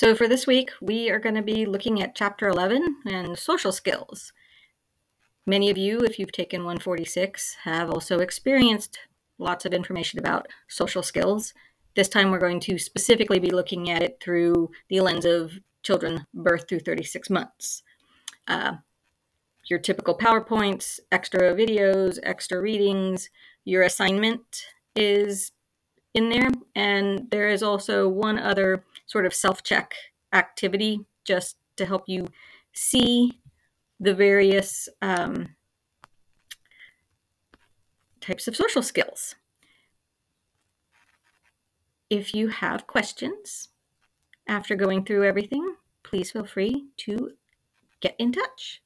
So, for this week, we are going to be looking at Chapter 11 and social skills. Many of you, if you've taken 146, have also experienced lots of information about social skills. This time, we're going to specifically be looking at it through the lens of children birth through 36 months. Uh, your typical PowerPoints, extra videos, extra readings, your assignment is in there. And there is also one other sort of self check activity just to help you see the various um, types of social skills. If you have questions after going through everything, please feel free to get in touch.